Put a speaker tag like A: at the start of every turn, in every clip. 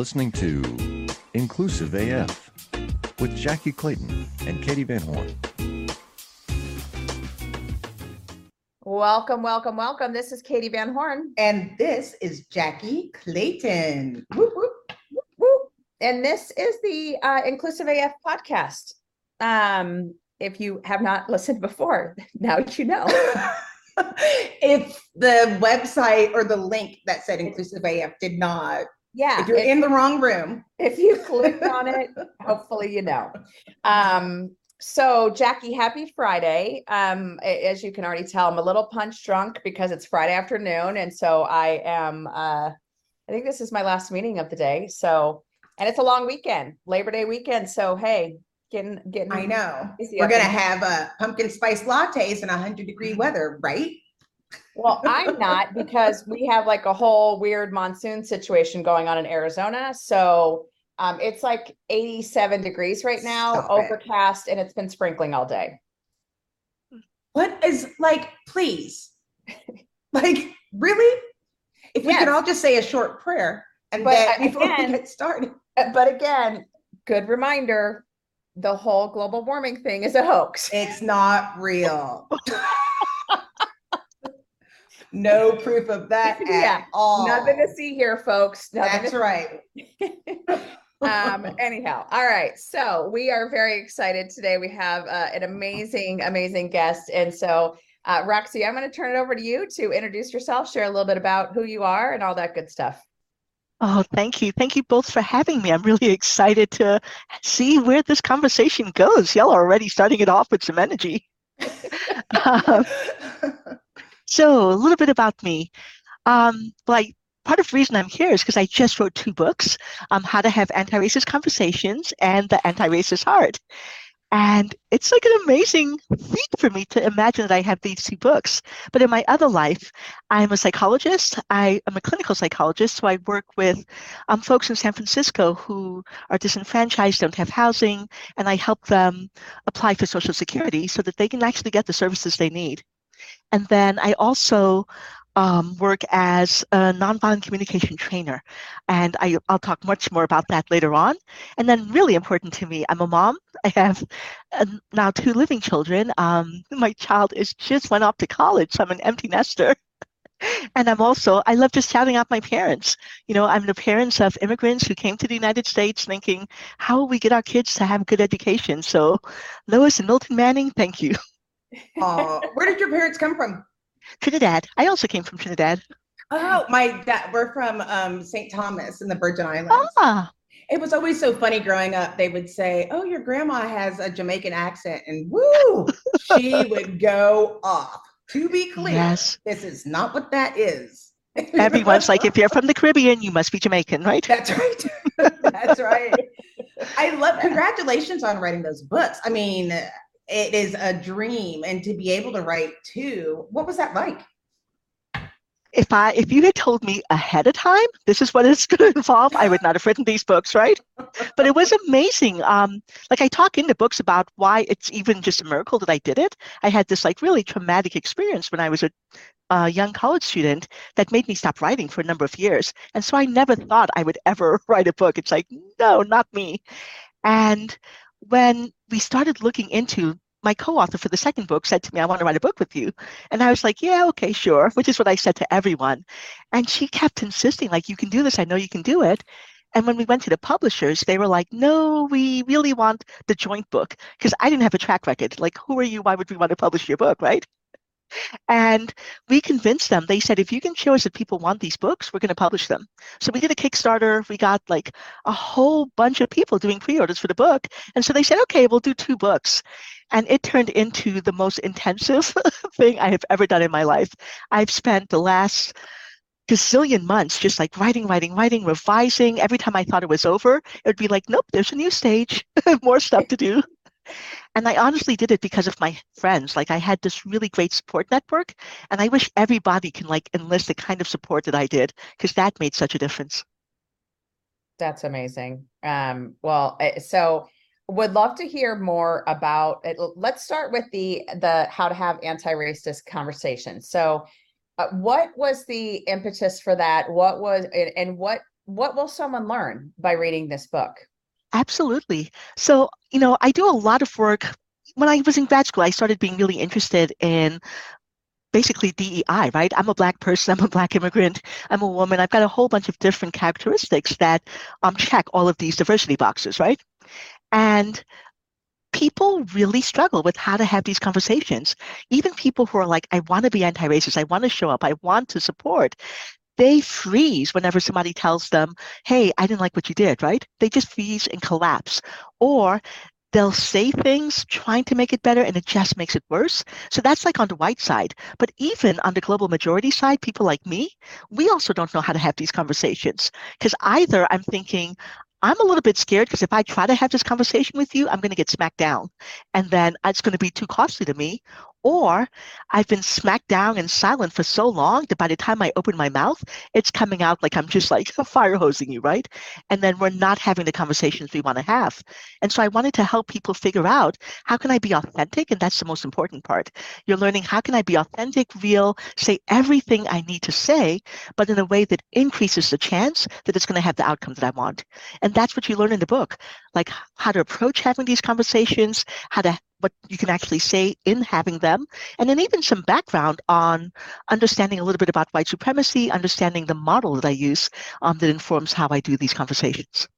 A: listening to Inclusive AF with Jackie Clayton and Katie Van Horn.
B: Welcome, welcome, welcome. This is Katie Van Horn.
C: And this is Jackie Clayton. Whoop, whoop.
B: Woo. And this is the uh, Inclusive AF podcast. Um, if you have not listened before, now you know.
C: if the website or the link that said Inclusive AF did not,
B: Yeah.
C: if you're
B: if-
C: in the wrong room,
B: if you clicked on it, hopefully you know. Um, so Jackie, happy Friday. Um, as you can already tell, I'm a little punch drunk because it's Friday afternoon, and so I am. Uh, I think this is my last meeting of the day. So, and it's a long weekend, Labor Day weekend. So hey, getting getting.
C: I know we're gonna have uh, pumpkin spice lattes in hundred degree weather, right?
B: Well, I'm not because we have like a whole weird monsoon situation going on in Arizona. So um, it's like 87 degrees right now,
C: Stop it.
B: overcast, and it's been sprinkling all day.
C: What is like, please, like, really? If we could all just say a short prayer and
B: But,
C: then
B: uh,
C: before we get started.
B: Uh, But again, good reminder the whole global warming thing is a hoax.
C: It's not real. no proof of that
B: Yeah,
C: at all.
B: Nothing to see here, folks. Nothing
C: That's right.
B: um anyhow all right so we are very excited today we have uh, an amazing amazing guest and so uh roxy i'm going to turn it over to you to introduce yourself share a little bit about who you are and all that good stuff
D: Oh, thank you. Thank you both for having me. I'm really excited to see where this conversation goes. Y'all are already starting it off with some energy. Um, so, a little bit about me. Um, like, part of the reason I'm here is because I just wrote two books um, How to Have Anti Racist Conversations and The Anti Racist Heart. And it's like an amazing feat for me to imagine that I have these two books. But in my other life, I'm a psychologist. I am a clinical psychologist, so I work with um, folks in San Francisco who are disenfranchised, don't have housing, and I help them apply for Social Security so that they can actually get the services they need. And then I also um, work as a nonviolent communication trainer, and I, I'll talk much more about that later on. And then, really important to me, I'm a mom. I have uh, now two living children. Um, my child is just went off to college, so I'm an empty nester. And I'm also, I love just shouting out my parents. You know, I'm the parents of immigrants who came to the United States thinking, how will we get our kids to have good education? So, Lois and Milton Manning, thank you.
C: Where did your parents come from?
D: Trinidad. I also came from Trinidad.
C: Oh, my dad, we're from um, St. Thomas in the Virgin Islands.
D: Ah,
C: It was always so funny growing up. They would say, Oh, your grandma has a Jamaican accent, and woo, she would go off. To be clear,
D: yes.
C: this is not what that is.
D: Everyone's like, if you're from the Caribbean, you must be Jamaican, right?
C: That's right. That's right. I love congratulations on writing those books. I mean, it is a dream and to be able to write too what was that like?
D: If I if you had told me ahead of time this is what it's going to involve, I would not have written these books, right? But it was amazing. Um, like I talk in the books about why it's even just a miracle that I did it. I had this like really traumatic experience when I was a, a young college student that made me stop writing for a number of years, and so I never thought I would ever write a book. It's like no, not me. And when we started looking into my co-author for the second book said to me, I want to write a book with you. And I was like, yeah, okay, sure, which is what I said to everyone. And she kept insisting, like, you can do this. I know you can do it. And when we went to the publishers, they were like, no, we really want the joint book because I didn't have a track record. Like, who are you? Why would we want to publish your book, right? And we convinced them. They said, if you can show us that people want these books, we're going to publish them. So we did a Kickstarter. We got like a whole bunch of people doing pre orders for the book. And so they said, okay, we'll do two books. And it turned into the most intensive thing I have ever done in my life. I've spent the last gazillion months just like writing, writing, writing, revising. Every time I thought it was over, it would be like, nope, there's a new stage, more stuff to do. And I honestly did it because of my friends. Like I had this really great support network, and I wish everybody can like enlist the kind of support that I did because that made such a difference.
B: That's amazing. Um, well, eh, so would love to hear more about it. Let's start with the the how to have anti-racist conversations. So, uh, what was the impetus for that? What was and what what will someone learn by reading this book?
D: Absolutely. So, you know, I do a lot of work. When I was in grad school, I started being really interested in basically DEI, right? I'm a black person, I'm a black immigrant, I'm a woman. I've got a whole bunch of different characteristics that um, check all of these diversity boxes, right? And people really struggle with how to have these conversations. Even people who are like, I want to be anti racist, I want to show up, I want to support, they freeze whenever somebody tells them, hey, I didn't like what you did, right? They just freeze and collapse. Or they'll say things trying to make it better and it just makes it worse. So that's like on the white side. But even on the global majority side, people like me, we also don't know how to have these conversations. Because either I'm thinking, I'm a little bit scared because if I try to have this conversation with you, I'm going to get smacked down. And then it's going to be too costly to me. Or I've been smacked down and silent for so long that by the time I open my mouth, it's coming out like I'm just like fire hosing you, right? And then we're not having the conversations we want to have. And so I wanted to help people figure out how can I be authentic? And that's the most important part. You're learning how can I be authentic, real, say everything I need to say, but in a way that increases the chance that it's going to have the outcome that I want. And that's what you learn in the book, like how to approach having these conversations, how to what you can actually say in having them, and then even some background on understanding a little bit about white supremacy, understanding the model that I use um, that informs how I do these conversations.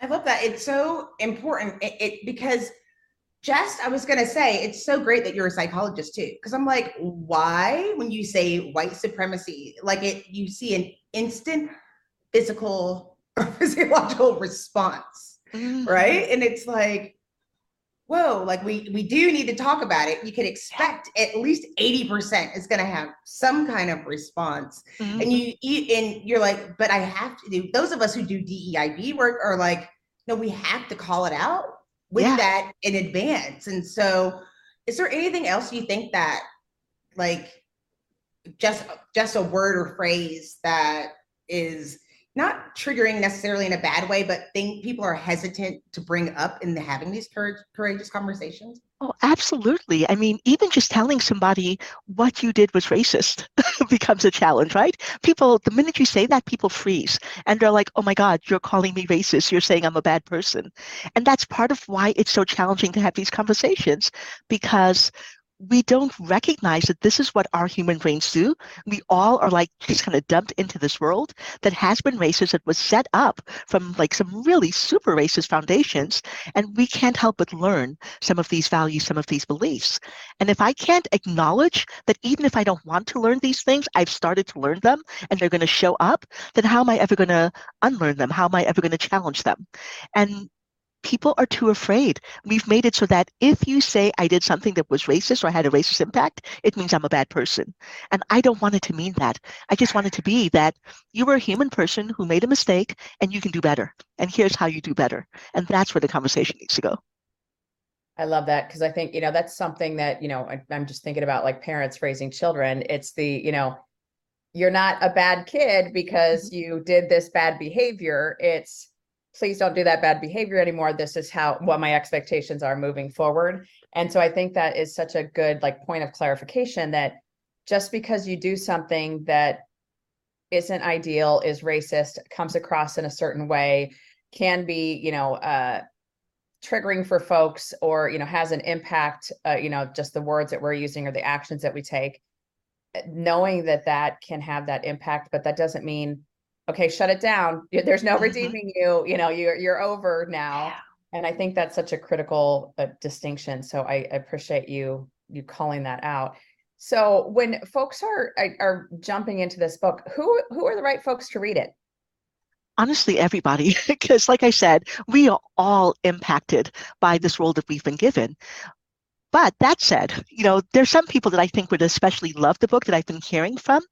C: I love that. It's so important it, it because just I was gonna say it's so great that you're a psychologist too. Because I'm like, why when you say white supremacy, like it you see an instant physical or physiological response, mm-hmm. right? And it's like, whoa, like we we do need to talk about it. You can expect at least 80% is gonna have some kind of response. Mm-hmm. And you, you and you're like, but I have to do those of us who do DEIB work are like, no, we have to call it out with yeah. that in advance. And so is there anything else you think that like just just a word or phrase that is not triggering necessarily in a bad way, but think people are hesitant to bring up in the having these courage, courageous conversations?
D: Oh, absolutely. I mean, even just telling somebody what you did was racist becomes a challenge, right? People, the minute you say that, people freeze and they're like, oh my God, you're calling me racist. You're saying I'm a bad person. And that's part of why it's so challenging to have these conversations because we don't recognize that this is what our human brains do. We all are like just kind of dumped into this world that has been racist, that was set up from like some really super racist foundations. And we can't help but learn some of these values, some of these beliefs. And if I can't acknowledge that even if I don't want to learn these things, I've started to learn them and they're going to show up, then how am I ever going to unlearn them? How am I ever going to challenge them? And people are too afraid. We've made it so that if you say I did something that was racist or I had a racist impact, it means I'm a bad person. And I don't want it to mean that. I just want it to be that you were a human person who made a mistake and you can do better. And here's how you do better. And that's where the conversation needs to go.
B: I love that because I think, you know, that's something that, you know, I, I'm just thinking about like parents raising children. It's the, you know, you're not a bad kid because mm-hmm. you did this bad behavior. It's, please don't do that bad behavior anymore. This is how what my expectations are moving forward. And so i think that is such a good like point of clarification that just because you do something that isn't ideal is racist comes across in a certain way can be you know uh triggering for folks or you know has an impact uh, you know just the words that we're using or the actions that we take knowing that that can have that impact but that doesn't mean okay, shut it down. There's no mm-hmm. redeeming you. You know, you're you're over now. Yeah. And I think that's such a critical uh, distinction. So I, I appreciate you you calling that out. So when folks are are jumping into this book, who who are the right folks to read it?
D: honestly everybody because like i said we are all impacted by this role that we've been given but that said, you know, there's some people that I think would especially love the book that I've been hearing from.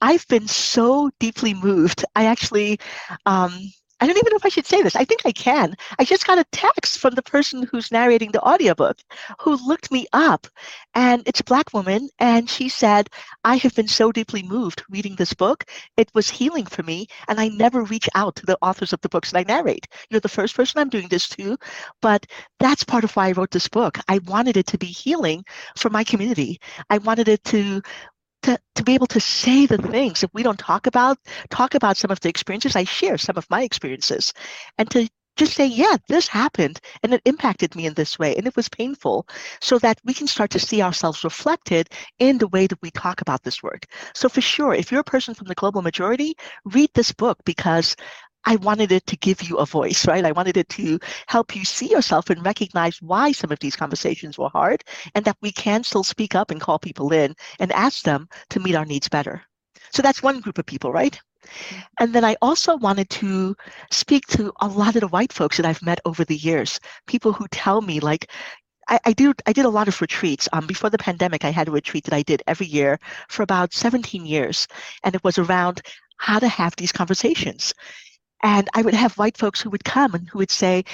D: I've been so deeply moved. I actually um, I don't even know if I should say this. I think I can. I just got a text from the person who's narrating the audiobook who looked me up. And it's a Black woman. And she said, I have been so deeply moved reading this book. It was healing for me. And I never reach out to the authors of the books that I narrate. You're the first person I'm doing this to. But that's part of why I wrote this book. I wanted it to be healing for my community. I wanted it to to, to be able to say the things that we don't talk about, talk about some of the experiences. I share some of my experiences and to just say, yeah, this happened and it impacted me in this way and it was painful so that we can start to see ourselves reflected in the way that we talk about this work. So for sure, if you're a person from the global majority, read this book because I wanted it to give you a voice, right? I wanted it to help you see yourself and recognize why some of these conversations were hard and that we can still speak up and call people in and ask them to meet our needs better. So that's one group of people, right? Mm-hmm. And then I also wanted to speak to a lot of the white folks that I've met over the years, people who tell me like, I, I do I did a lot of retreats. Um, before the pandemic, I had a retreat that I did every year for about 17 years, and it was around how to have these conversations. And I would have white folks who would come and who would say,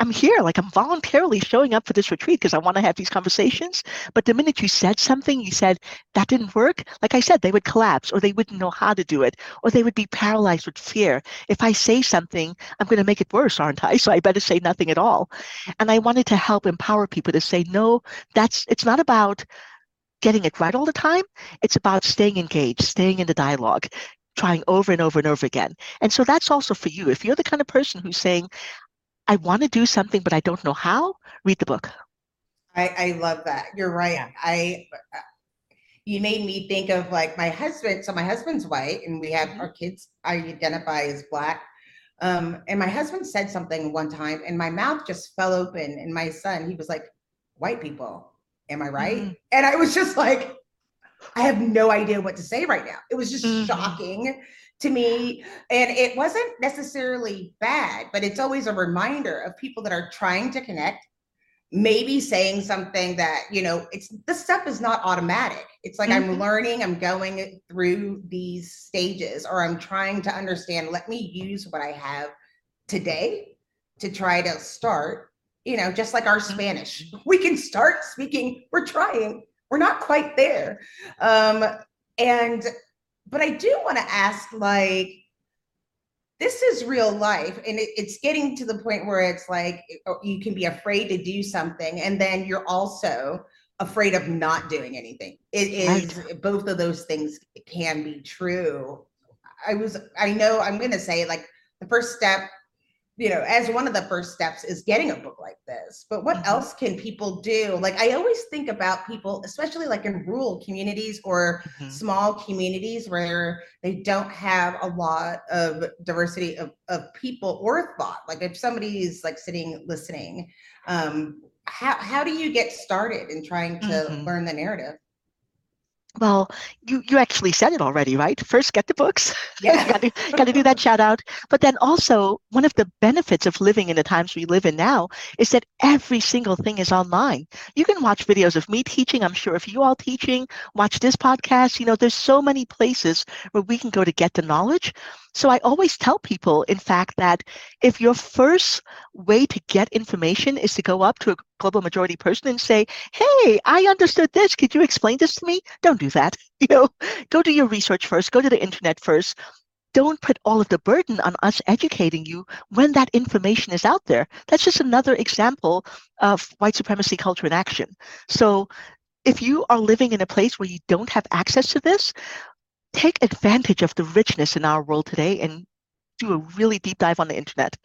D: I'm here, like I'm voluntarily showing up for this retreat because I want to have these conversations. But the minute you said something, you said that didn't work. Like I said, they would collapse or they wouldn't know how to do it or they would be paralyzed with fear. If I say something, I'm going to make it worse, aren't I? So I better say nothing at all. And I wanted to help empower people to say, no, that's, it's not about getting it right all the time. It's about staying engaged, staying in the dialogue, trying over and over and over again. And so that's also for you. If you're the kind of person who's saying, I want to do something, but I don't know how, read the book.
C: I, I love that. You're right. I you made me think of like my husband. So my husband's white, and we have mm-hmm. our kids. I identify as black. Um, and my husband said something one time, and my mouth just fell open. And my son, he was like, "White people, am I right?" Mm-hmm. And I was just like, I have no idea what to say right now. It was just mm-hmm. shocking to me. And it wasn't necessarily bad, but it's always a reminder of people that are trying to connect, maybe saying something that, you know, it's this stuff is not automatic. It's like mm-hmm. I'm learning, I'm going through these stages, or I'm trying to understand. Let me use what I have today to try to start you know, just like our mm-hmm. Spanish, we can start speaking. We're trying we're not quite there. Um, and but I do want to ask, like, this is real life, and it, it's getting to the point where it's like oh, you can be afraid to do something, and then you're also afraid of not doing anything. It is right. both of those things can be true. I was, I know, I'm going to say like the first step you know, as one of the first steps is getting a book like this. But what mm-hmm. else can people do? Like, I always think about people, especially like in rural communities or mm-hmm. small communities where they don't have a lot of diversity of, of people or thought. Like, if somebody's like sitting listening, um, how, how do you get started in trying to mm-hmm. learn the narrative?
D: Well, you you actually said it already, right? First, get the books. Yeah. got, to, do that shout out. But then also, one of the benefits of living in the times we live in now is that every single thing is online. You can watch videos of me teaching. I'm sure if you all teaching, watch this podcast. You know, there's so many places where we can go to get the knowledge. So I always tell people, in fact, that if your first way to get information is to go up to a global majority person and say, Hey, I understood this. Could you explain this to me? Don't do that. You know, go do your research first, go to the internet first. Don't put all of the burden on us educating you when that information is out there. That's just another example of white supremacy culture in action. So if you are living in a place where you don't have access to this, take advantage of the richness in our world today and do a really deep dive on the internet.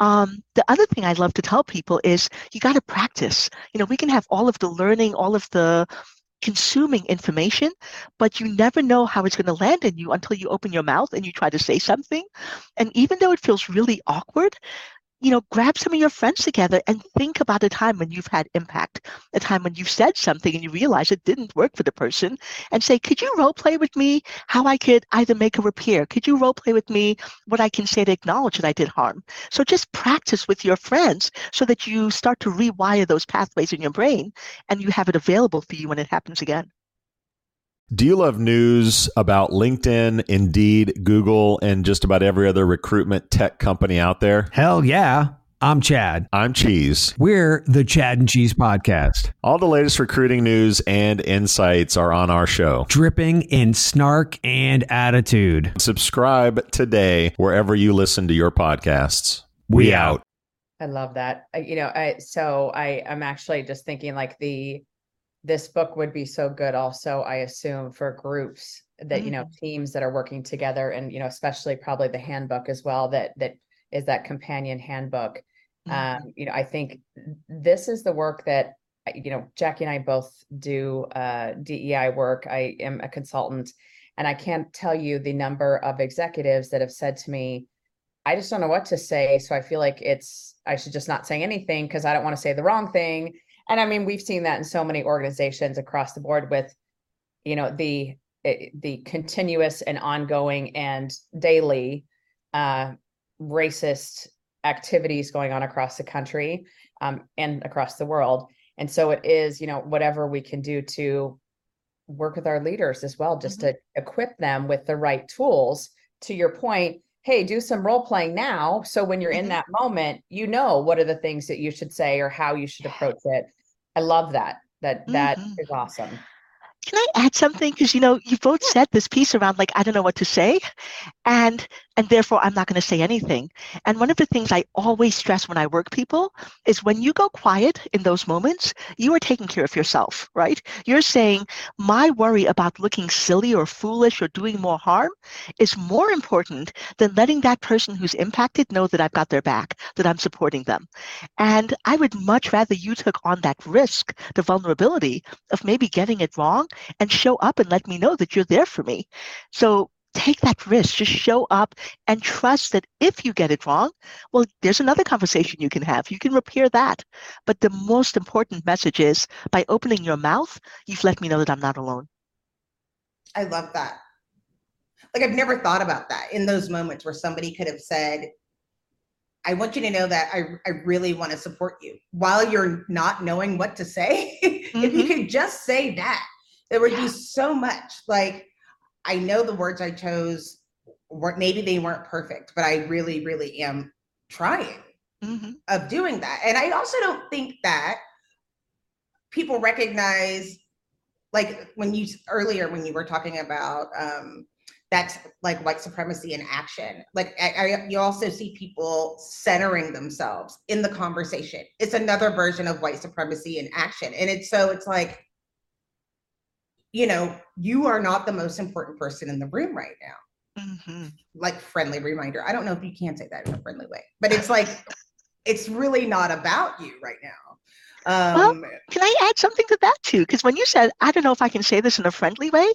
D: Um, the other thing I love to tell people is you got to practice. You know, we can have all of the learning, all of the consuming information, but you never know how it's going to land in you until you open your mouth and you try to say something. And even though it feels really awkward, you know, grab some of your friends together and think about a time when you've had impact, a time when you've said something and you realize it didn't work for the person, and say, could you role play with me how I could either make a repair? Could you role play with me what I can say to acknowledge that I did harm? So just practice with your friends so that you start to rewire those pathways in your brain and you have it available for you when it happens again.
E: Do you love news about LinkedIn, Indeed, Google, and just about every other recruitment tech company out there?
F: Hell yeah. I'm Chad.
E: I'm Cheese.
F: We're the Chad and Cheese Podcast.
E: All the latest recruiting news and insights are on our show,
F: dripping in snark and attitude.
E: Subscribe today wherever you listen to your podcasts. We, we out.
B: I love that. You know, I so I I'm actually just thinking like the this book would be so good also, I assume, for groups that, you know,
D: Mm.
B: teams that are working together and, you know, especially probably the handbook as well, that that is that companion handbook. Um, you know, I think this is the work that, you know, Jackie and I both do uh, DEI work. I am a consultant, and I can't tell you the number of executives that have said to me, I just don't know what to say. So I feel like it's, I should just not say anything because I don't want to say the wrong thing. And I mean, we've seen that in so many organizations across the board with, you know, the, eh, the continuous and ongoing and daily uh, racist activities going on across the country um, and across the world. And so it is, you know, whatever we can do to work with our leaders as well, just to equip them with the right tools. To your point, hey, do some role playing now. So when you're in
D: Mhm.
B: that moment, you know what are the things that you should say or how you should approach it. I love that. That that
D: Mhm.
B: is awesome.
D: Can I add something? Because you know, you both said this piece around like I don't know what to say, and and therefore I'm not going to say anything. And one of the things I always stress when I work people is when you go quiet in those moments, you are taking care of yourself, right? You're saying my worry about looking silly or foolish or doing more harm is more important than letting that person who's impacted know that I've got their back, that I'm supporting them. And I would much rather you took on that risk, the vulnerability of maybe getting it wrong and show up and let me know that you're there for me. So take that risk, just show up and trust that if you get it wrong, well, there's another conversation you can have. You can repair that. But the most important message is by opening your mouth, you've let me know that I'm not alone.
C: I love that. Like I've never thought about that in those moments where somebody could have said, I want you to know that I, I really want to support you while you're not knowing what to say. if you
D: Mhm.
C: could just say that, there would be so much. Like, I know the words I chose weren't maybe they weren't perfect, but I really, really am trying
D: Mhm.
C: of doing that. And I also don't think that people recognize, like when you earlier when you were talking about um, that's like white supremacy in action. Like I, I, you also see people centering themselves in the conversation. It's another version of white supremacy in action, and it's so it's like, you know, you are not the most important person in the room right now
D: Mhm.
C: like friendly reminder. I don't know if you can say that in a friendly way, but it's like it's really not about you right now.
D: Well,
C: Um,
D: Can I add something to that too? Because when you said, I don't know if I can say this in a friendly way,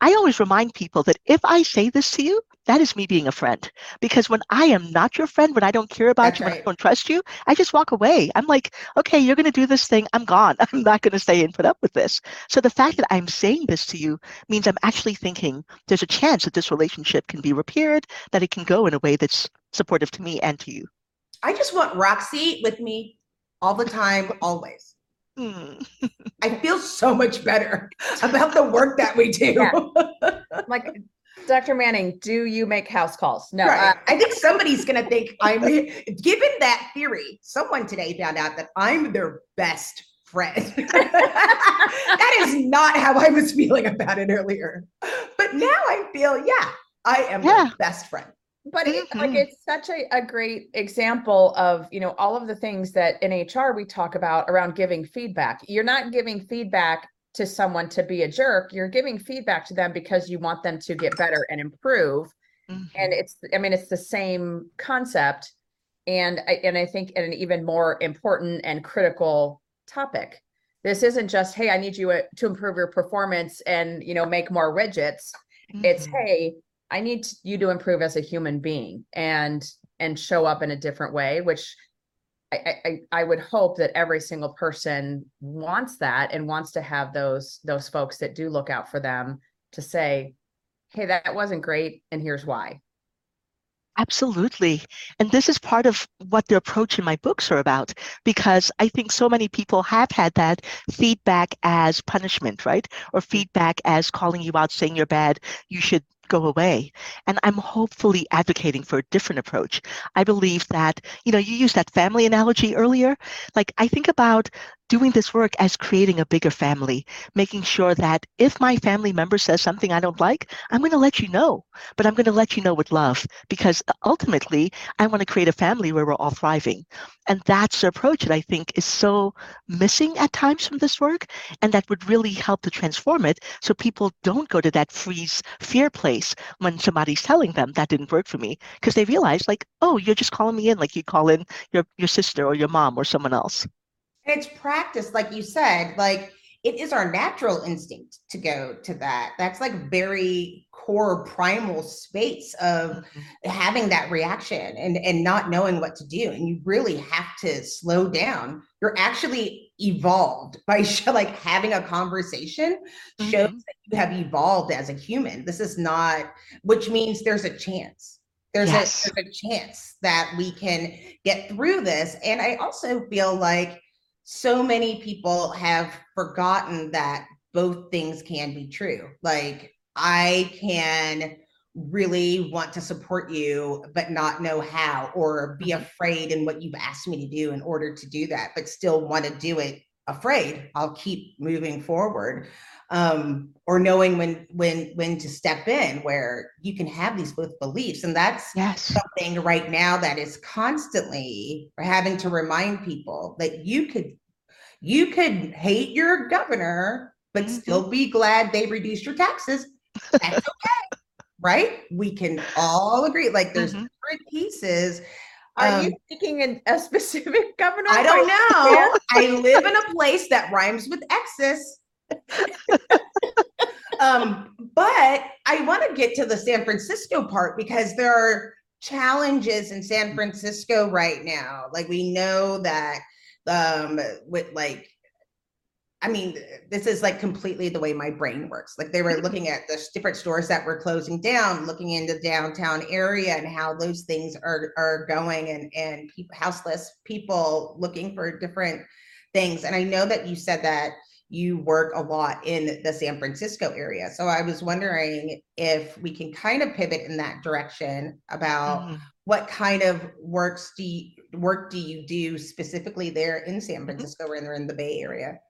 D: I always remind people that if I say this to you, that is me being a friend. Because when I am not your friend, when I don't care about
C: That's
D: you, when I don't trust you, I just walk away. I'm like, okay, you're going to do this thing. I'm gone. I'm not going to stay and put up with this. So the fact that I'm saying this to you means I'm actually thinking there's a chance that this relationship can be repaired, that it can go in a way that's supportive to me and to you.
C: I just want Roxy with me all the time, always.
D: Hmm.
C: I feel so much better about the work that we do.
B: Yeah. Like, Dr. Manning, do you make house calls? No.
C: Right.
B: uh,
C: I think somebody's gonna think I'm given that theory, someone today found out that I'm their best friend. that is not how I was feeling about it earlier. But now I feel, yeah, I am
D: Yeah.
C: their best friend.
B: but it, like
D: Mhm.
B: it's such a, a great example of you know all of the things that in hr we talk about around giving feedback you're not giving feedback to someone to be a jerk you're giving feedback to them because you want them to get better and improve and
D: Mhm.
B: it's i mean it's the same concept and i and i think an even more important and critical topic this isn't just hey i need you uh, to improve your performance and you know make more widgets it's
D: Mhm.
B: hey i need you to improve as a human being and and show up in a different way which I, I would hope that every single person wants that and wants to have those those folks that do look out for them to say hey that wasn't great and here's why
D: Absolutely. And this is part of what the approach in my books are about, because I think so many people have had that feedback as punishment, right? Or mm-hmm. feedback as calling you out, saying you're bad, you should go away. And I'm hopefully advocating for a different approach. I believe that, you know, you used that family analogy earlier. Like, I think about doing this work as creating a bigger family, making sure that if my family member says something I don't like, I'm going to let you know, but I'm going to let you know with love because ultimately I want to create a family where we're all thriving. And that's the approach that I think is so missing at times from this work. And that would really help to transform it so people don't go to that freeze fear place when somebody's telling them that didn't work for me because they realize like, oh, you're just calling me in like you call in your, your sister or your mom or someone else.
C: It's practice, like you said, like it is our natural instinct to go to that. That's like very core primal space of mm-hmm. having that reaction and, and not knowing what to do. And you really have to slow down. You're actually evolved by like having a conversation mm-hmm. shows that you have evolved as a human. This is not, which means there's a chance. There's, yes. a, there's a chance that we can get through this. And I also feel like so many people have forgotten that both things can be true. Like, I can really want to support you, but not know how, or be mm-hmm. afraid in what you've asked me to do in order to do that, but still want to do it afraid. I'll keep moving forward. Um, or knowing when when when to step in where you can have these both beliefs and that's yes. something right now that is constantly having to remind people that you could you could hate your governor but mm-hmm. still be glad they reduced your taxes that's okay right we can all agree like there's mm-hmm. different pieces
B: are um, you speaking in a specific governor?
C: I don't know. I live in a place that rhymes with Exes. um, but I want to get to the San Francisco part because there are challenges in San Francisco right now. Like we know that um with like I mean, this is like completely the way my brain works. Like they were mm-hmm. looking at the different stores that were closing down, looking into downtown area and how those things are are going, and and people, houseless people looking for different things. And I know that you said that you work a lot in the San Francisco area, so I was wondering if we can kind of pivot in that direction about mm-hmm. what kind of works do you, work do you do specifically there in San mm-hmm. Francisco mm-hmm. or in the Bay Area?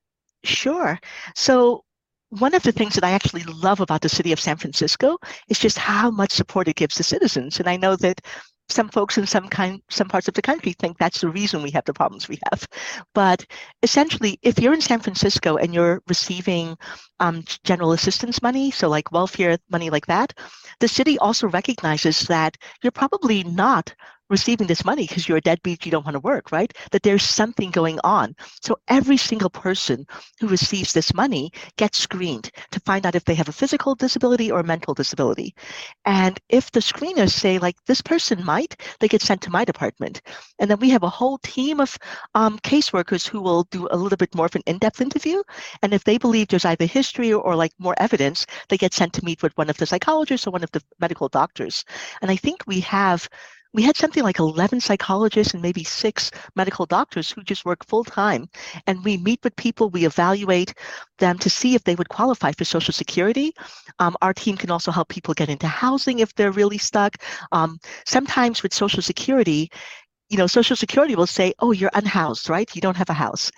D: Sure. So one of the things that I actually love about the city of San Francisco is just how much support it gives to citizens. And I know that some folks in some kind some parts of the country think that's the reason we have the problems we have but essentially if you're in san francisco and you're receiving um, general assistance money so like welfare money like that the city also recognizes that you're probably not receiving this money because you're a deadbeat, you don't want to work, right? That there's something going on. So every single person who receives this money gets screened to find out if they have a physical disability or a mental disability. And if the screeners say, like, this person might, they get sent to my department. And then we have a whole team of um, caseworkers who will do a little bit more of an in depth interview. And if they believe there's either history or, or like more evidence, they get sent to meet with one of the psychologists or one of the medical doctors. And I think we have we had something like 11 psychologists and maybe six medical doctors who just work full time. And we meet with people, we evaluate them to see if they would qualify for Social Security. Um, our team can also help people get into housing if they're really stuck. Um, sometimes with Social Security, you know, Social Security will say, oh, you're unhoused, right? You don't have a house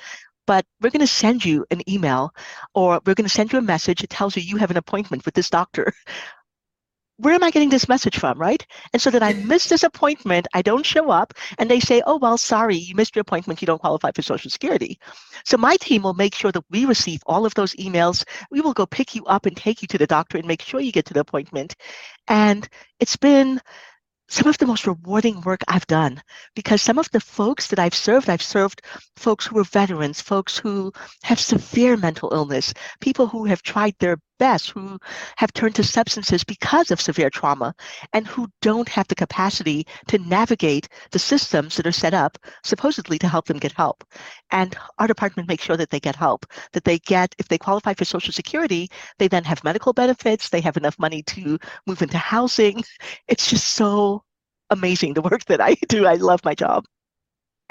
D: but we're going to send you an email or we're going to send you a message that tells you you have an appointment with this doctor where am I getting this message from, right? And so that I miss this appointment, I don't show up, and they say, oh, well, sorry, you missed your appointment, you don't qualify for Social Security. So my team will make sure that we receive all of those emails. We will go pick you up and take you to the doctor and make sure you get to the appointment. And it's been some of the most rewarding work I've done because some of the folks that I've served, I've served folks who are veterans, folks who have severe mental illness, people who have tried their best, who have turned to substances because of severe trauma, and who don't have the capacity to navigate the systems that are set up supposedly to help them get help. And our department makes sure that they get help, that they get, if they qualify for Social Security, they then have medical benefits, they have enough money to move into housing. It's just so amazing the work that I do. I love my job.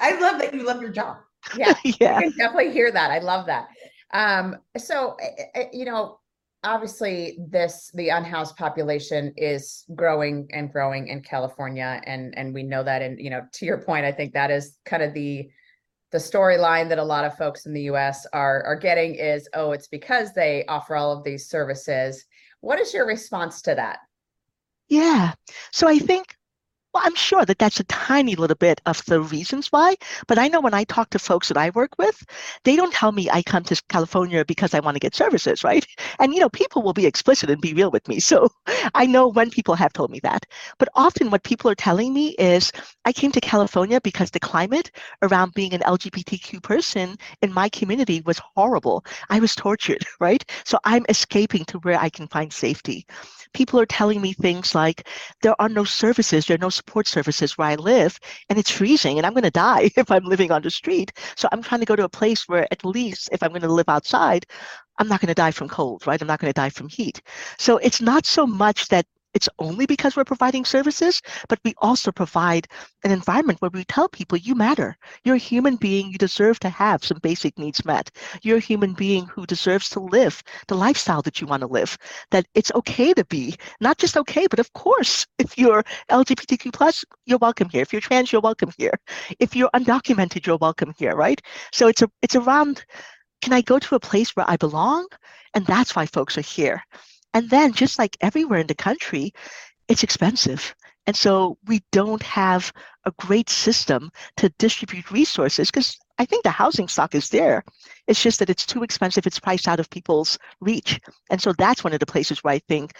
C: I love that you love your job.
B: Yeah, yeah. I can definitely hear that. I love that. Um, so, eh, eh, eh, you know, obviously this the unhoused population is growing and growing in California and and we know that and you know to your point I think that is kind of the the storyline that a lot of folks in the US are are getting is oh it's because they offer all of these services. What is your response to that?
D: Yeah. So I think well, I'm sure that that's a tiny little bit of the reasons why, but I know when I talk to folks that I work with, they don't tell me I come to California because I want to get services, right? And you know, people will be explicit and be real with me. So I know when people have told me that. But often what people are telling me is I came to California because the climate around being an LGBTQ person in my community was horrible. I was tortured, right? So I'm escaping to where I can find safety people are telling me things like there are no services, there are no support services where I live, and it's freezing, and I'm going to die if I'm living on the street. So I'm trying to go to a place where at least if I'm going to live outside, I'm not going to die from cold, right? I'm not going to die from heat. So it's not so much that it's only because we're providing services, but we also provide an environment where we tell people you matter. You're a human being. You deserve to have some basic needs met. You're a human being who deserves to live the lifestyle that you want to live. That it's okay to be not just okay, but of course, if you're LGBTQ plus, you're welcome here. If you're trans, you're welcome here. If you're undocumented, you're welcome here, right? So it's a it's around can I go to a place where I belong? And that's why folks are here. And then, just like everywhere in the country, it's expensive. And so we don't have a great system to distribute resources because I think the housing stock is there. It's just that it's too expensive. It's priced out of people's reach. And so that's one of the places where I think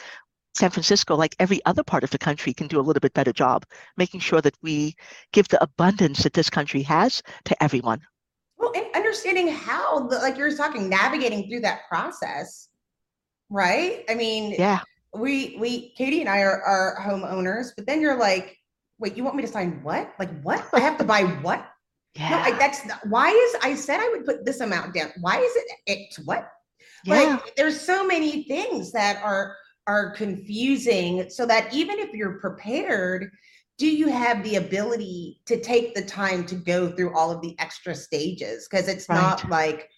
D: San Francisco, like every other part of the country, can do a little bit better job making sure that we give the abundance that this country has to everyone.
C: Well, and understanding how, like you're talking, navigating through that process right? I mean,
D: yeah,
C: we we Katie and I are, are homeowners, but then you're like, wait, you want me to sign what? Like what? I have to buy what?
D: Yeah.
C: No, I, that's why is I said I would put this amount down. Why is it it's what?
D: Yeah.
C: Like there's so many things that are are confusing so that even if you're prepared, do you have the ability to take the time to go through all of the extra stages? Because it's right. not like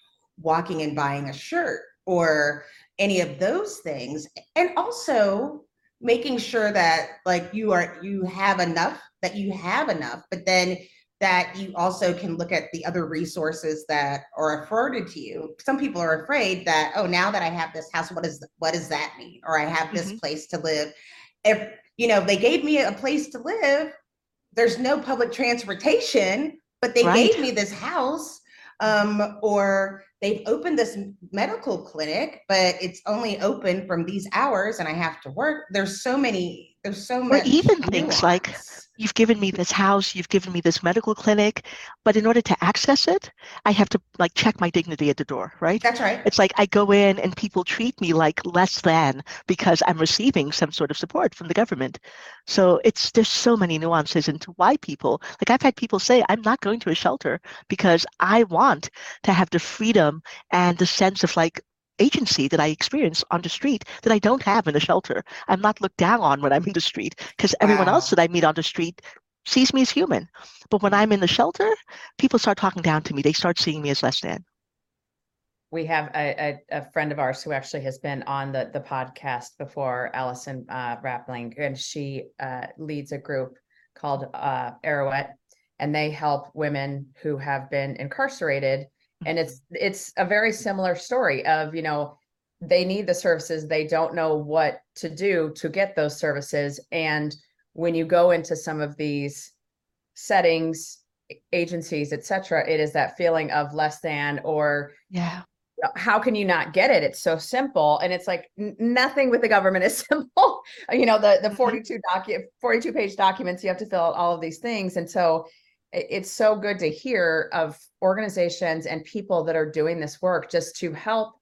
C: walking and buying a shirt or any of those things and also making sure that like you are you have enough that you have enough but then that you also can look at the other resources that are afforded to you some people are afraid that oh now that i have this house what is what does that mean or i have this mm-hmm. place to live if you know they gave me a place to live there's no public transportation but they right. gave me this house um, or they've opened this medical clinic, but it's only open from these hours and I have to work. There's so many, there's so many.
D: Or even nuance. things like you've given me this house, you've given me this medical clinic, but in order to access it, I have to like check my dignity at the door, right?
C: That's right.
D: It's like I go in and people treat me like less than because I'm receiving some sort of support from the government. So it's there's so many nuances into why people like I've had people say I'm not going to a shelter because I want to have the freedom and the sense of like agency that I experience on the street that I don't have in a shelter. I'm not looked down on when I'm in the street because everyone else that I meet on the street sees me as human. But when I'm in the shelter, people start talking down to me. They start seeing me as less than.
B: We have a, a, a friend of ours who actually has been on the, the podcast before, Allison uh, Rapping, and she uh, leads a group called uh, Arouet, and they help women who have been incarcerated and it's it's a very similar story of you know they need the services they don't know what to do to get those services. And when you go into some of these settings agencies etc it is that feeling of less than or
D: yeah.
B: how can you not get it? It's so simple. And it's like n- nothing with the government is simple. You know the the mm-hmm. 42 docu 42 page documents you have to fill out all of these things. And so it's so good to hear of organizations and people that are doing this work just to help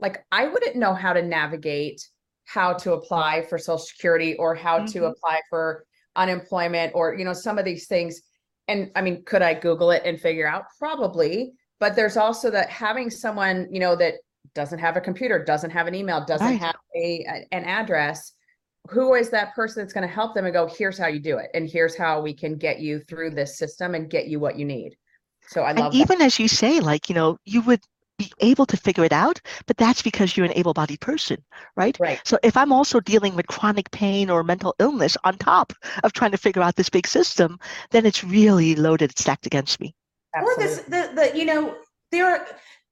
B: like i wouldn't know how to navigate how to apply for social security or how mm-hmm. to apply for unemployment or you know some of these things and i mean could i google it and figure out probably but there's also that having someone you know that doesn't have a computer doesn't have an email doesn't right. have a an address who is that person that's going to help them and go here's how you do it and here's how we can get you through this system and get you what you need so i love
D: and even as you say like you know you would be able to figure it out, but that's because you're an able bodied person, right?
B: Right.
D: So if I'm also dealing with chronic pain or mental illness on top of trying to figure out this big system, then it's really loaded, stacked against me.
C: Or this, the, the, you know, there are,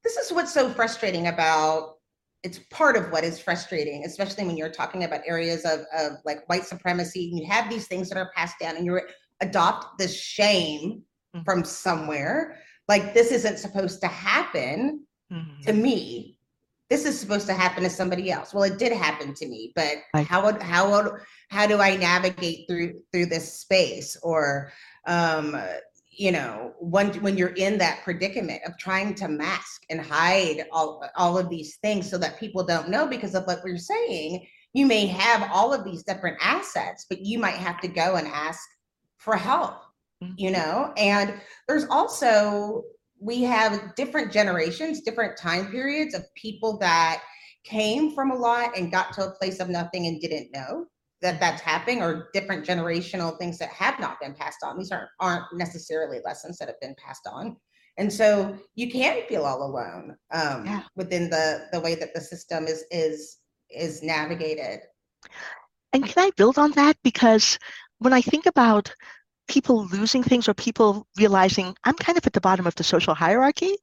C: this is what's so frustrating about, it's part of what is frustrating, especially when you're talking about areas of, of like white supremacy. And you have these things that are passed down and you adopt this shame
D: Mhm.
C: from somewhere. Like this isn't supposed to happen
D: Mhm.
C: to me. This is supposed to happen to somebody else. Well, it did happen to me, but
D: Right.
C: how would how would how do I navigate through through this space? Or um, you know, when when you're in that predicament of trying to mask and hide all all of these things so that people don't know because of what we're saying, you may have all of these different assets, but you might have to go and ask for help you
D: Mhm.
C: know and there's also we have different generations different time periods of people that came from a lot and got to a place of nothing and didn't know that that's happening or different generational things that have not been passed on these aren't aren't necessarily lessons that have been passed on and so you can feel all alone um,
D: Yeah.
C: within the the way that the system is is is navigated
D: And can I build on that? Because when I think about people losing things or people realizing I'm kind of at the bottom of the social hierarchy,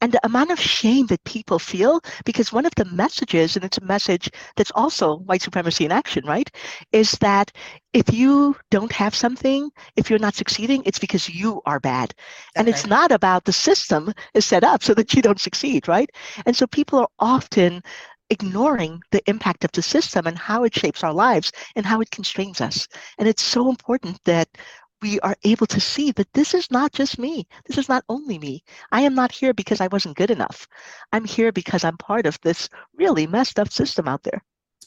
D: and the amount of shame that people feel, because one of the messages, and it's a message that's also white supremacy in action, right? Is that if you don't have something, if you're not succeeding, it's because you are bad. and
C: That's
D: it's not about the system is set up so that you don't succeed, right? And so people are often ignoring the impact of the system and how it shapes our lives and how it constrains us. And it's so important that we are able to see that this is not just me. This is not only me. I am not here because I wasn't good enough. I'm here because I'm part of this really messed up system out there.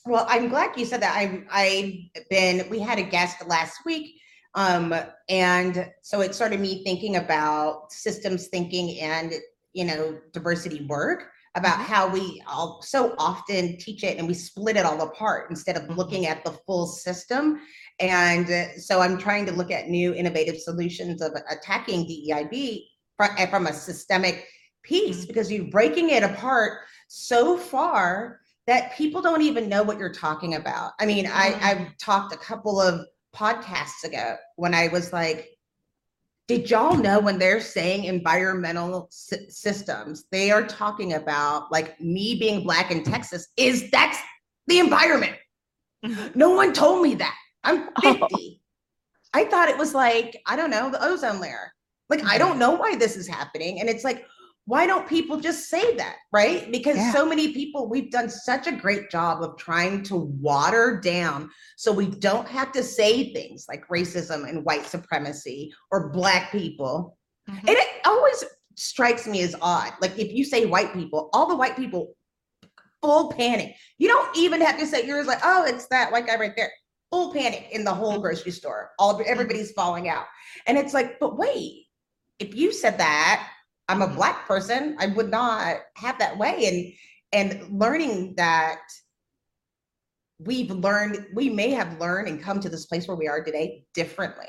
C: Well, I'm glad you said that. I I've been we had a guest last week. Um, and so it started me thinking about systems thinking and you know diversity work about how we all so often teach it and we split it all apart instead of
D: Mhm.
C: looking at the full system. And uh, so I'm trying to look at new innovative solutions of attacking DEIB from, from a systemic piece
D: Mhm.
C: because you're breaking it apart so far that people don't even know what you're talking about. I mean, I, I talked a couple of podcasts ago when I was like, did y'all know when they're saying environmental sy- systems, they are talking about like me being black in Texas is that's the environment. No one told me that. I'm 50. I thought it was like, I don't know, the ozone layer. Like, I don't know why this is happening. And it's like, why don't people just say that? Right. Because
D: Yeah.
C: so many people, we've done such a great job of trying to water down so we don't have to say things like racism and white supremacy or black people.
D: Mhm.
C: And it always strikes me as odd. Like, if you say white people, all the white people full panic. You don't even have to say yours like, oh, it's that white guy right there. Full panic in the whole mm-hmm. grocery store. All everybody's mm-hmm. falling out. And it's like, but wait, if you said that, I'm a mm-hmm. black person, I would not have that way. And and learning that we've learned, we may have learned and come to this place where we are today differently.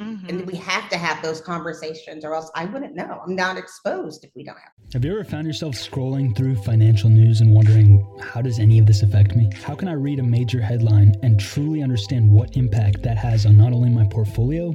D: Mhm.
C: And we have to have those conversations, or else I wouldn't know. I'm not exposed if we don't have.
G: Have you ever found yourself scrolling through financial news and wondering, how does any of this affect me? How can I read a major headline and truly understand what impact that has on not only my portfolio,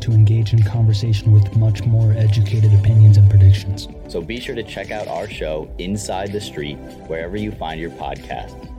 G: to engage in conversation with much more educated opinions and predictions.
H: So be sure to check out our show, Inside the Street, wherever you find your
C: podcast.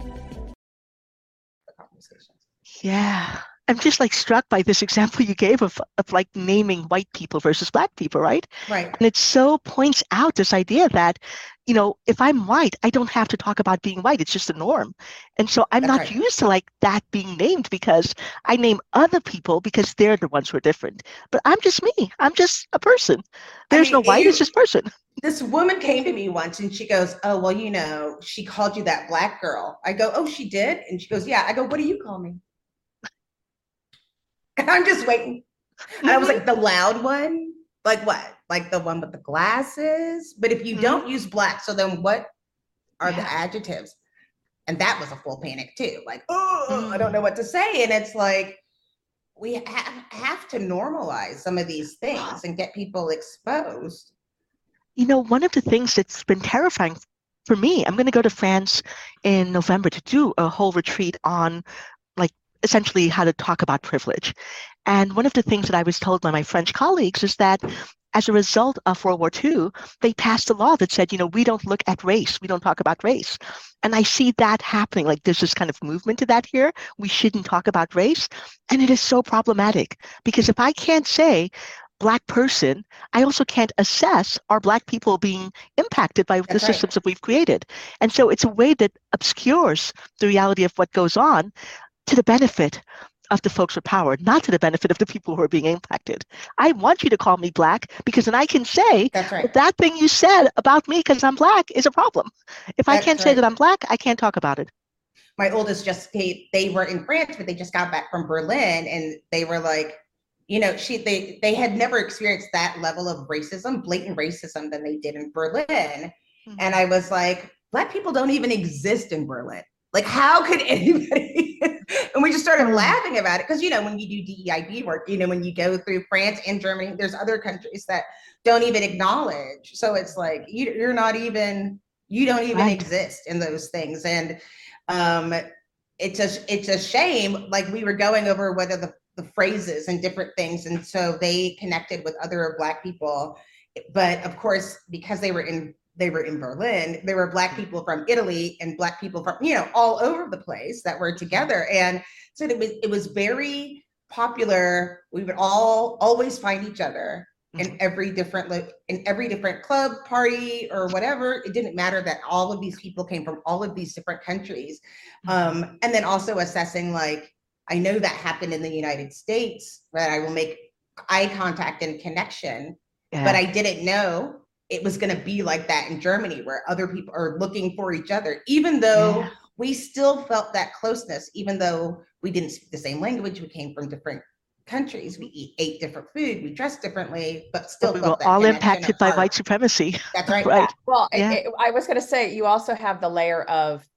D: Yeah. I'm just like struck by this example you gave of, of like naming white people versus black people, right?
C: Right.
D: And it so points out this idea that, you know, if I'm white, I don't have to talk about being white. It's just a norm. And so I'm
C: That's
D: not
C: right.
D: used to like that being named because I name other people because they're the ones who are different. But I'm just me. I'm just a person.
C: I
D: There's
C: mean,
D: no white, it's just person.
C: this woman came to me once and she goes, Oh, well, you know, she called you that black girl. I go, Oh, she did? And she goes, Yeah. I go, What do you call me? And I'm just waiting. And I was like, The loud one? Like what? Like the one with the glasses? But if you mm-hmm. don't use black, so then what are the adjectives? And that was a full panic too. Like, oh, I don't know what to say. And it's like, we have, have to normalize some of these things and get people exposed.
D: You know, one of the things that's been terrifying for me, I'm going to go to France in November to do a whole retreat on like essentially how to talk about privilege. And one of the things that I was told by my French colleagues is that as a result of World War II, they passed a law that said, you know, we don't look at race, we don't talk about race. And I see that happening. Like there's this kind of movement to that here. We shouldn't talk about race. And it is so problematic because if I can't say, Black person, I also can't assess are Black people being impacted by the
C: right.
D: systems that we've created. And so it's a way that obscures the reality of what goes on to the benefit of the folks with power, not to the benefit of the people who are being impacted. I want you to call me Black because then I can say
C: That's right.
D: that that thing you said about me because I'm Black is a problem. If I can't say that I'm Black, I can't talk about it.
C: my oldest just they, they were in France, but they just got back from Berlin and they were like, you know, she they they had never experienced that level of racism, blatant racism than they did in Berlin.
D: Mhm.
C: And I was like, black people don't even exist in Berlin. Like, how could anybody? and we just started laughing about it because you know when you do DEIB work, you know when you go through France and Germany, there's other countries that don't even acknowledge. So it's like you, you're not even you don't even
D: Right.
C: exist in those things, and um, it's a it's a shame. Like we were going over what are the the phrases and different things, and so they connected with other black people, but of course because they were in they were in Berlin. There were black people from Italy and black people from you know all over the place that were together, and so it was it was very popular. We would all always find each other in every different like in every different club party or whatever. It didn't matter that all of these people came from all of these different countries, um, and then also assessing like I know that happened in the United States, that I will make eye contact and connection
D: Yeah.
C: but I didn't know it was going to be like that in Germany, where other people are looking for each other, even though
D: Yeah.
C: we still felt that closeness, even though we didn't speak the same language, we came from different countries, we eat, ate different food, we dressed differently, but still
D: we were
C: that
D: all impacted by white supremacy.
C: That's right.
D: right.
B: Well, I-
D: Yeah.
B: I, I was going to say you also have the layer of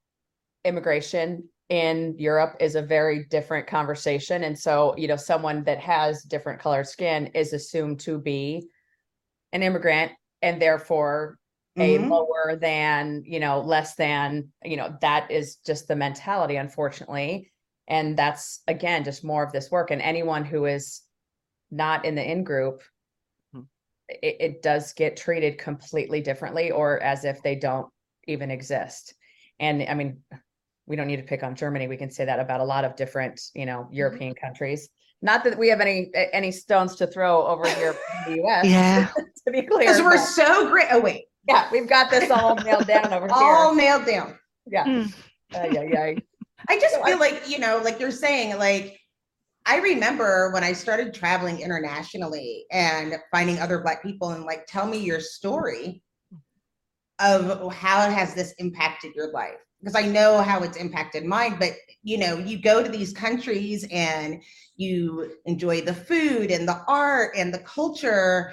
B: immigration in Europe is a very different conversation, and so you know someone that has different colored skin is assumed to be an immigrant and therefore a
C: Mhm.
B: lower than you know less than you know that is just the mentality unfortunately. And that's again just more of this work. And anyone who is not in the in group
D: Mhm.
B: it, it does get treated completely differently or as if they don't even exist. And i mean we don't need to pick on germany. We can say that about a lot of different you know european countries not that we have any any stones to throw over here in the us
D: Yeah.
B: to be clear
C: Because we're
B: but-
C: so great. Oh wait,
B: yeah, we've got this all nailed down over
C: all
B: here.
C: All nailed down.
B: Yeah.
D: Mm.
B: Uh, yeah, yeah.
C: I just
B: So I-
C: feel like, you know, like you're saying, like, I remember when I started traveling internationally and finding other Black people and like, tell me your story of how has this impacted your life? Because I know how it's impacted mine, but you know, you go to these countries and you enjoy the food and the art and the culture,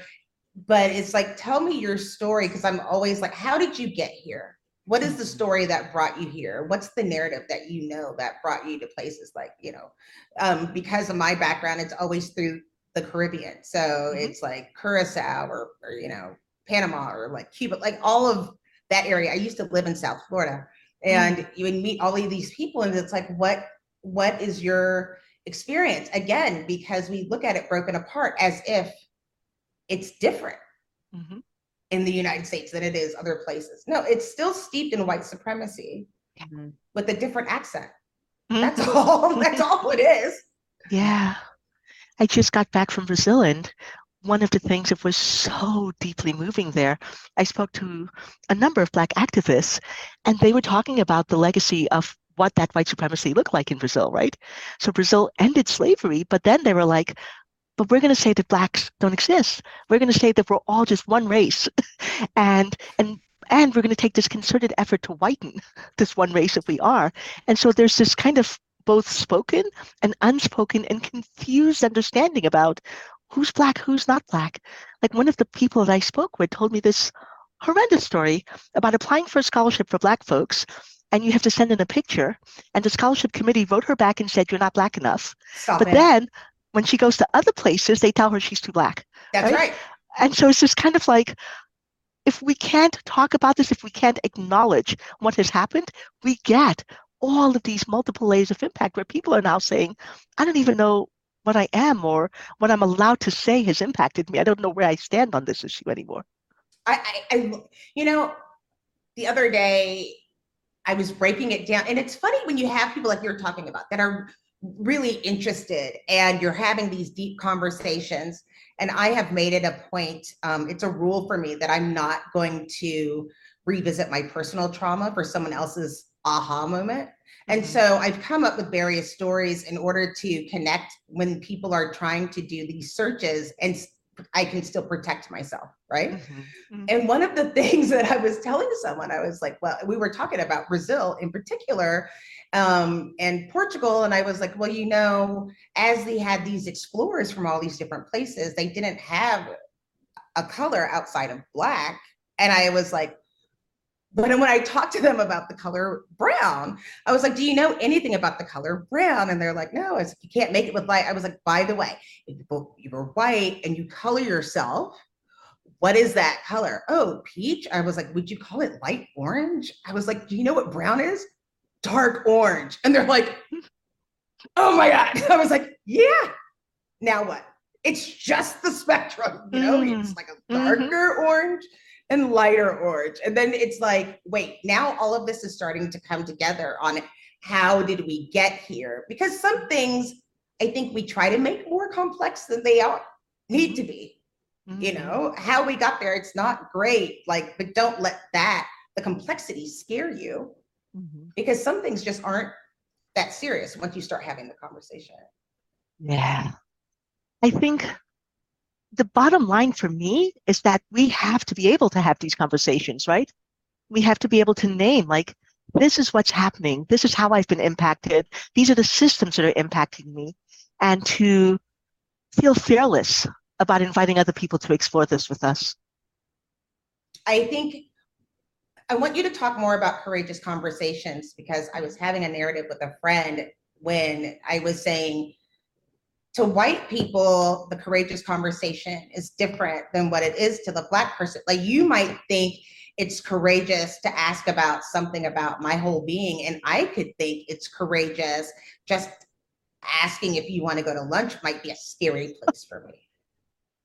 C: but it's like, tell me your story. Because I'm always like, how did you get here? what is the story that brought you here what's the narrative that you know that brought you to places like you know um, because of my background it's always through the caribbean so
D: Mhm.
C: it's like curacao or, or you know panama or like cuba like all of that area i used to live in south florida and you would meet all of these people and it's like what what is your experience again because we look at it broken apart as if it's different
D: Mhm.
C: in the United States than it is other places. No, it's still steeped in white supremacy
B: Mhm.
C: with a different accent.
D: Mhm.
C: That's all. That's all it is.
D: Yeah. I just got back from Brazil and one of the things that was so deeply moving there, I spoke to a number of Black activists and they were talking about the legacy of what that white supremacy looked like in Brazil, right? So Brazil ended slavery, but then they were like, but we're going to say that blacks don't exist. We're going to say that we're all just one race, and and and we're going to take this concerted effort to whiten this one race if we are. And so there's this kind of both spoken and unspoken and confused understanding about who's black, who's not black. Like one of the people that I spoke with told me this horrendous story about applying for a scholarship for black folks and you have to send in a picture and the scholarship committee wrote her back and said you're not black enough
C: Stop
D: but
C: it.
D: then when she goes to other places they tell her she's too black
C: That's
D: right?
C: right.
D: and so it's just kind of like if we can't talk about this if we can't acknowledge what has happened we get all of these multiple layers of impact where people are now saying i don't even know what i am or what i'm allowed to say has impacted me i don't know where i stand on this issue anymore
C: I, I, I, you know, the other day I was breaking it down, and it's funny when you have people like you're talking about that are really interested, and you're having these deep conversations. And I have made it a point. Um, it's a rule for me that I'm not going to revisit my personal trauma for someone else's aha moment. And
D: Mhm.
C: so I've come up with various stories in order to connect when people are trying to do these searches, and I can still protect myself, right?
D: Mhm.
C: And one of the things that I was telling someone, I was like, well, we were talking about Brazil in particular um, and Portugal. And I was like, well, you know, as they had these explorers from all these different places, they didn't have a color outside of black. And I was like, but then when I talked to them about the color brown, I was like, do you know anything about the color brown? And they're like, no, it's, you can't make it with light. I was like, by the way, if you- you're white and you color yourself, what is that color? Oh, peach. I was like, would you call it light orange? I was like, do you know what brown is? Dark orange. And they're like, oh my God. I was like, yeah. Now what? It's just the spectrum, you know,
D: Mhm.
C: it's like a darker orange and lighter orange. And then it's like, wait, now all of this is starting to come together on how did we get here? Because some things I think we try to make more complex than they are need to be you
D: Mhm.
C: know how we got there it's not great like but don't let that the complexity scare you
D: Mhm.
C: because some things just aren't that serious once you start having the conversation
D: Yeah. I think the bottom line for me is that we have to be able to have these conversations, right? We have to be able to name, like, this is what's happening. This is how I've been impacted. These are the systems that are impacting me. And to feel fearless about inviting other people to explore this with us.
C: i think i want you to talk more about courageous conversations because i was having a narrative with a friend when i was saying to white people the courageous conversation is different than what it is to the black person. Like you might think it's courageous to ask about something about my whole being and i could think it's courageous. Just asking if you want to go to lunch might be a scary place for me.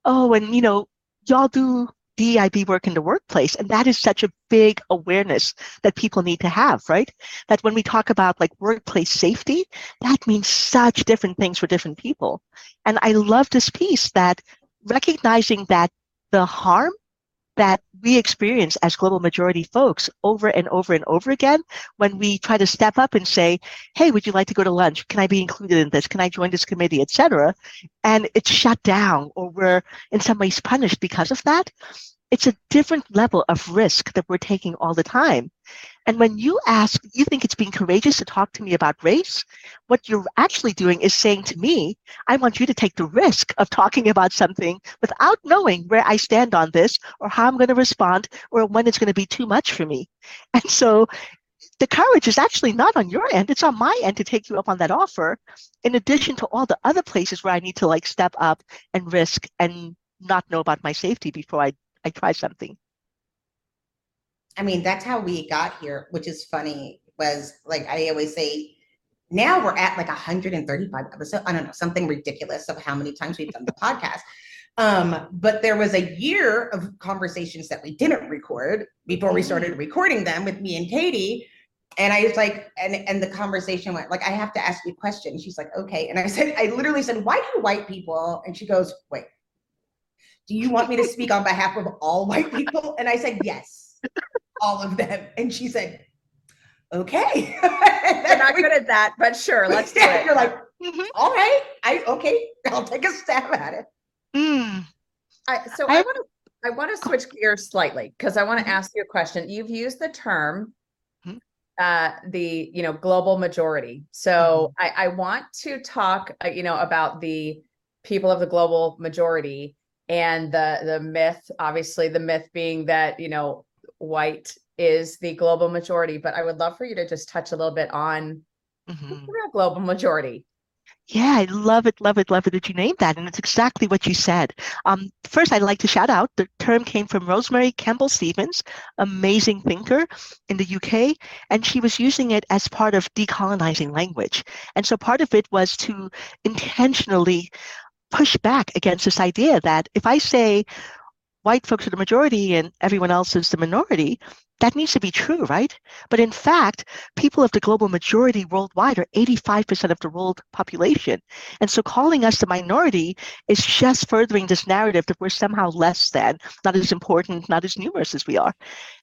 D: Oh, and you know, y'all do DEIB work in the workplace, and that is such a big awareness that people need to have, right? That when we talk about like workplace safety, that means such different things for different people. And I love this piece that recognizing that the harm that we experience as global majority folks over and over and over again when we try to step up and say, hey, would you like to go to lunch? Can I be included in this? Can I join this committee, etc.? And it's shut down or we're in some ways punished because of that. It's a different level of risk that we're taking all the time. And when you ask, you think it's being courageous to talk to me about race, what you're actually doing is saying to me, I want you to take the risk of talking about something without knowing where I stand on this or how I'm going to respond or when it's going to be too much for me. And so the courage is actually not on your end, it's on my end to take you up on that offer, in addition to all the other places where I need to like step up and risk and not know about my safety before I, I try something.
C: I mean, that's how we got here, which is funny. Was like I always say, now we're at like 135 episodes. I don't know, something ridiculous of how many times we've done the podcast. Um, but there was a year of conversations that we didn't record before we started recording them with me and Katie. And I was like, and and the conversation went like, I have to ask you a question. She's like, okay. And I said, I literally said, why do white people? And she goes, wait, do you want me to speak on behalf of all white people? And I said, yes all of them. And she said, okay.
B: You're not good at that, but sure, let's do it.
C: You're like,
D: Mhm.
C: all right, I okay, I'll take a stab at it.
D: Mm,
B: I, so I
D: I-
B: want to I want to switch gears slightly because I want to
D: Mhm.
B: ask you a question. You've used the term
D: Mhm.
B: uh the you know global majority. So I I want to talk uh, you know about the people of the global majority and the the myth obviously the myth being that you know white is the global majority but I would love for you to just touch a little bit on
D: mhm.
B: the global majority.
D: Yeah, I love it, love it, love it that you named that. And it's exactly what you said. Um, first, I'd like to shout out the term came from Rosemary Campbell Stephens, amazing thinker in the UK, and she was using it as part of decolonizing language. And so part of it was to intentionally push back against this idea that if I say white folks are the majority and everyone else is the minority, that needs to be true, right? But in fact, people of the global majority worldwide are 85% of the world population. And so calling us the minority is just furthering this narrative that we're somehow less than, not as important, not as numerous as we are.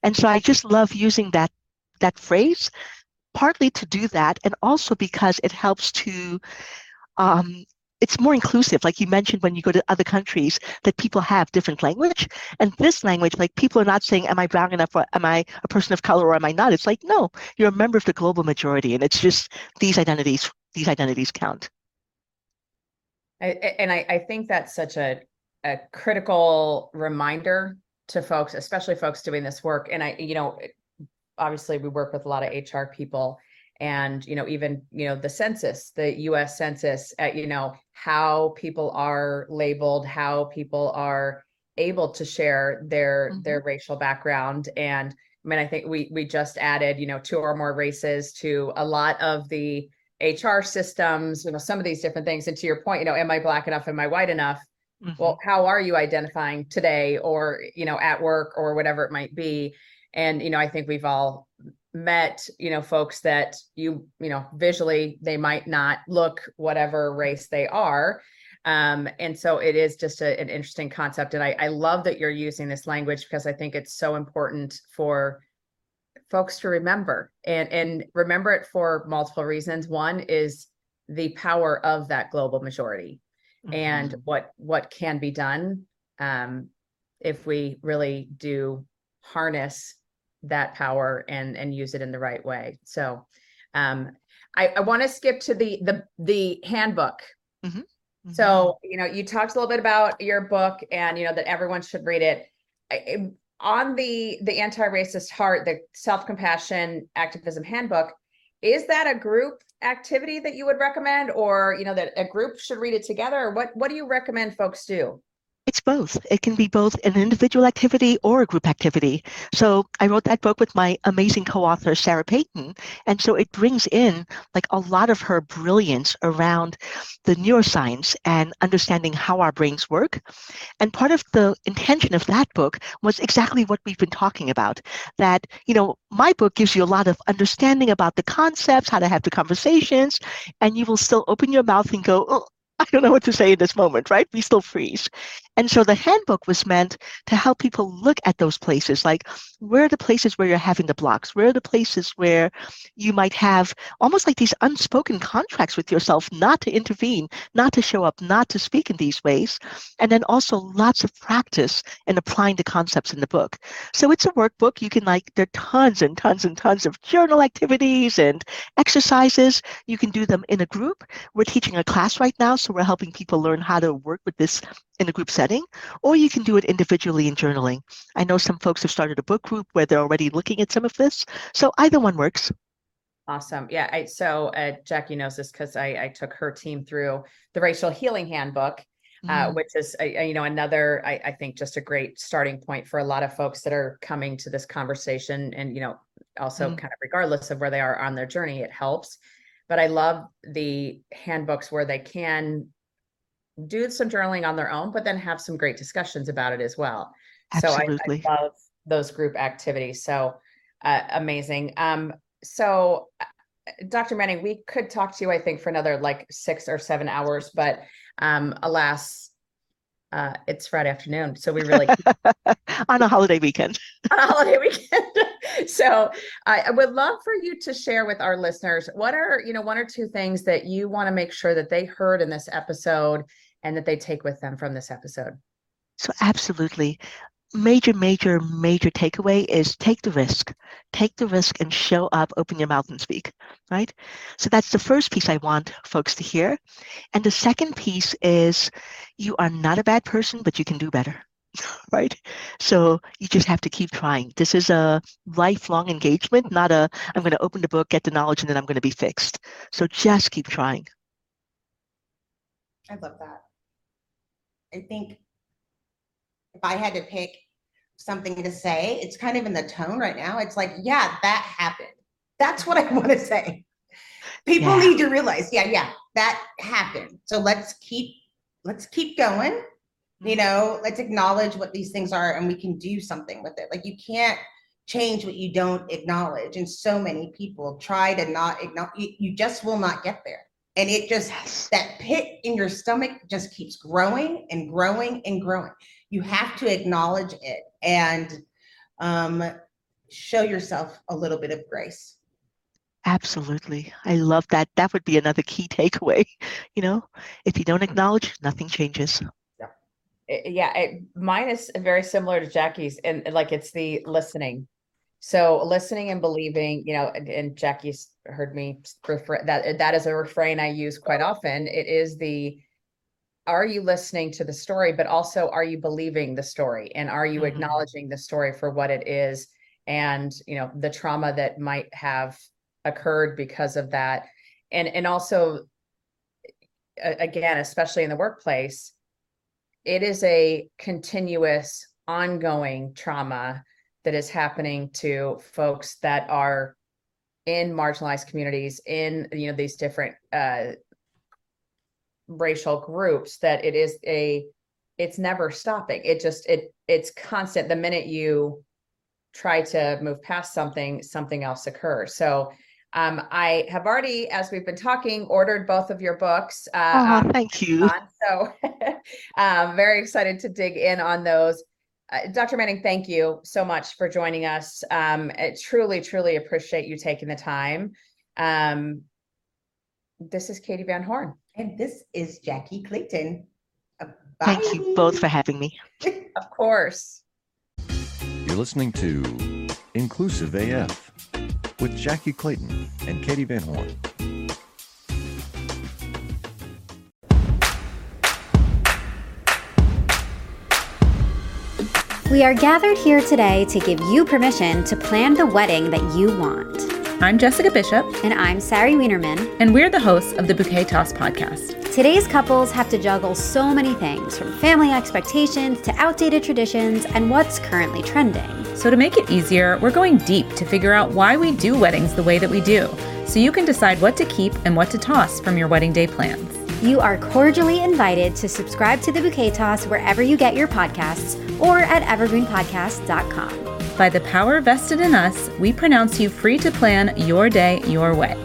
D: And so I just love using that that phrase, partly to do that, and also because it helps to um, it's more inclusive like you mentioned when you go to other countries that people have different language. And this language like people are not saying am i brown enough or am i a person of color or am i not? It's like no you're a member of the global majority and it's just these identities these identities count.
B: I, and I, I think that's such a, a critical reminder to folks, especially folks doing this work. And I, you know, obviously we work with a lot of HR people and, you know, even, you know, the census, the US Census, at you know, how people are labeled, how people are able to share their,
D: Mhm.
B: their racial background. And I mean, I think we, we just added, you know, two or more races to a lot of the HR systems, you know, some of these different things. And to your point, you know, am I black enough? Am I white enough?
D: Mhm.
B: Well, how are you identifying today or, you know, at work or whatever it might be? And, you know, I think we've all met, you know, folks that you, you know, visually they might not look whatever race they are. Um, and so it is just a, an interesting concept. And I, I love that you're using this language because I think it's so important for folks to remember and and remember it for multiple reasons one is the power of that global majority and
D: Mhm.
B: what what can be done um if we really do harness that power and and use it in the right way so um i i want to skip to the the the handbook
D: Mhm.
B: so, you know, you talked a little bit about your book and, you know, that everyone should read it. I- On the the anti-racist heart, the self-compassion activism handbook, is that a group activity that you would recommend or, you know, that a group should read it together? Or what what do you recommend folks do?
D: It's both. It can be both an individual activity or a group activity. So I wrote that book with my amazing co-author Sarah Peyton, and so it brings in like a lot of her brilliance around the neuroscience and understanding how our brains work. And part of the intention of that book was exactly what we've been talking about. That you know, my book gives you a lot of understanding about the concepts, how to have the conversations, and you will still open your mouth and go, oh, I don't know what to say in this moment, right? We still freeze. And so the handbook was meant to help people look at those places, like where are the places where you're having the blocks? Where are the places where you might have almost like these unspoken contracts with yourself not to intervene, not to show up, not to speak in these ways? And then also lots of practice in applying the concepts in the book. So it's a workbook. You can like, there are tons and tons and tons of journal activities and exercises. You can do them in a group. We're teaching a class right now, so we're helping people learn how to work with this in a group setting, or you can do it individually in journaling. I know some folks have started a book group where they're already looking at some of this. So either one works.
B: Awesome. Yeah. I, so uh, Jackie knows this because I, I took her team through the racial healing handbook, uh,
D: Mhm.
B: which is, uh, you know, another, I, I think just a great starting point for a lot of folks that are coming to this conversation and, you know, also
D: Mm.
B: kind of regardless of where they are on their journey, it helps. But I love the handbooks where they can do some journaling on their own, but then have some great discussions about it as well.
D: Absolutely.
B: So I, I love those group activities. So uh, amazing. Um, so uh, Dr. Manning, we could talk to you, I think, for another like six or seven hours, but um, alas, uh, it's Friday afternoon, so we really
D: On a holiday weekend.
B: on a holiday weekend. so I, I would love for you to share with our listeners what are you know one or two things that you want to make sure that they heard in this episode and that they take with them from this episode.
D: So absolutely. Major, major, major takeaway is take the risk. Take the risk and show up, open your mouth and speak, right? So that's the first piece I want folks to hear. And the second piece is you are not a bad person, but you can do better, right? So you just have to keep trying. This is a lifelong engagement, not a I'm going to open the book, get the knowledge, and then I'm going to be fixed. So just keep trying.
C: I love that. I think if I had to pick something to say, it's kind of in the tone right now. It's like, yeah, that happened. That's what I want to say. People
D: Yeah.
C: need to realize, yeah, yeah, that happened. So let's keep let's keep going. You know, let's acknowledge what these things are and we can do something with it. Like you can't change what you don't acknowledge. And so many people try to not acknowledge you, you just will not get there. And it just that pit in your stomach just keeps growing and growing and growing. You have to acknowledge it and um, show yourself a little bit of grace.
D: Absolutely. I love that. That would be another key takeaway. You know, if you don't acknowledge, nothing changes.
B: I- yeah it, mine is very similar to jackie's and like it's the listening. So listening and believing you know and, and jackie's heard me refer that that is a refrain i use quite often. It is the are you listening to the story but also are you believing the story? And are you
D: Mhm.
B: acknowledging the story for what it is? And you know the trauma that might have occurred because of that. And and also again especially in the workplace it is a continuous ongoing trauma that is happening to folks that are in marginalized communities in you know these different uh racial groups that it is a it's never stopping. It just it it's constant. The minute you try to move past something something else occurs. So um i have already as we've been talking ordered both of your books uh
D: Oh, thank you.
B: on. So um, very excited to dig in on those. Uh, Dr. Manning, thank you so much for joining us. Um, I truly, truly appreciate you taking the time. Um, this is Katie Van Horn.
C: And this is Jackie Clayton. Uh,
D: Thank you both for having me.
B: Of course.
A: You're listening to Inclusive AF with Jackie Clayton and Katie Van Horn.
I: We are gathered here today to give you permission to plan the wedding that you want.
J: I'm Jessica Bishop,
I: And I'm Sari Wienerman.
J: and we're the hosts of the Bouquet Toss podcast.
I: Today's couples have to juggle so many things from family expectations to outdated traditions and what's currently trending.
J: So, to make it easier, we're going deep to figure out why we do weddings the way that we do, so you can decide what to keep and what to toss from your wedding day plans.
I: You are cordially invited to subscribe to the Bouquet Toss wherever you get your podcasts or at evergreenpodcast.com.
J: By the power vested in us, we pronounce you free to plan your day your way.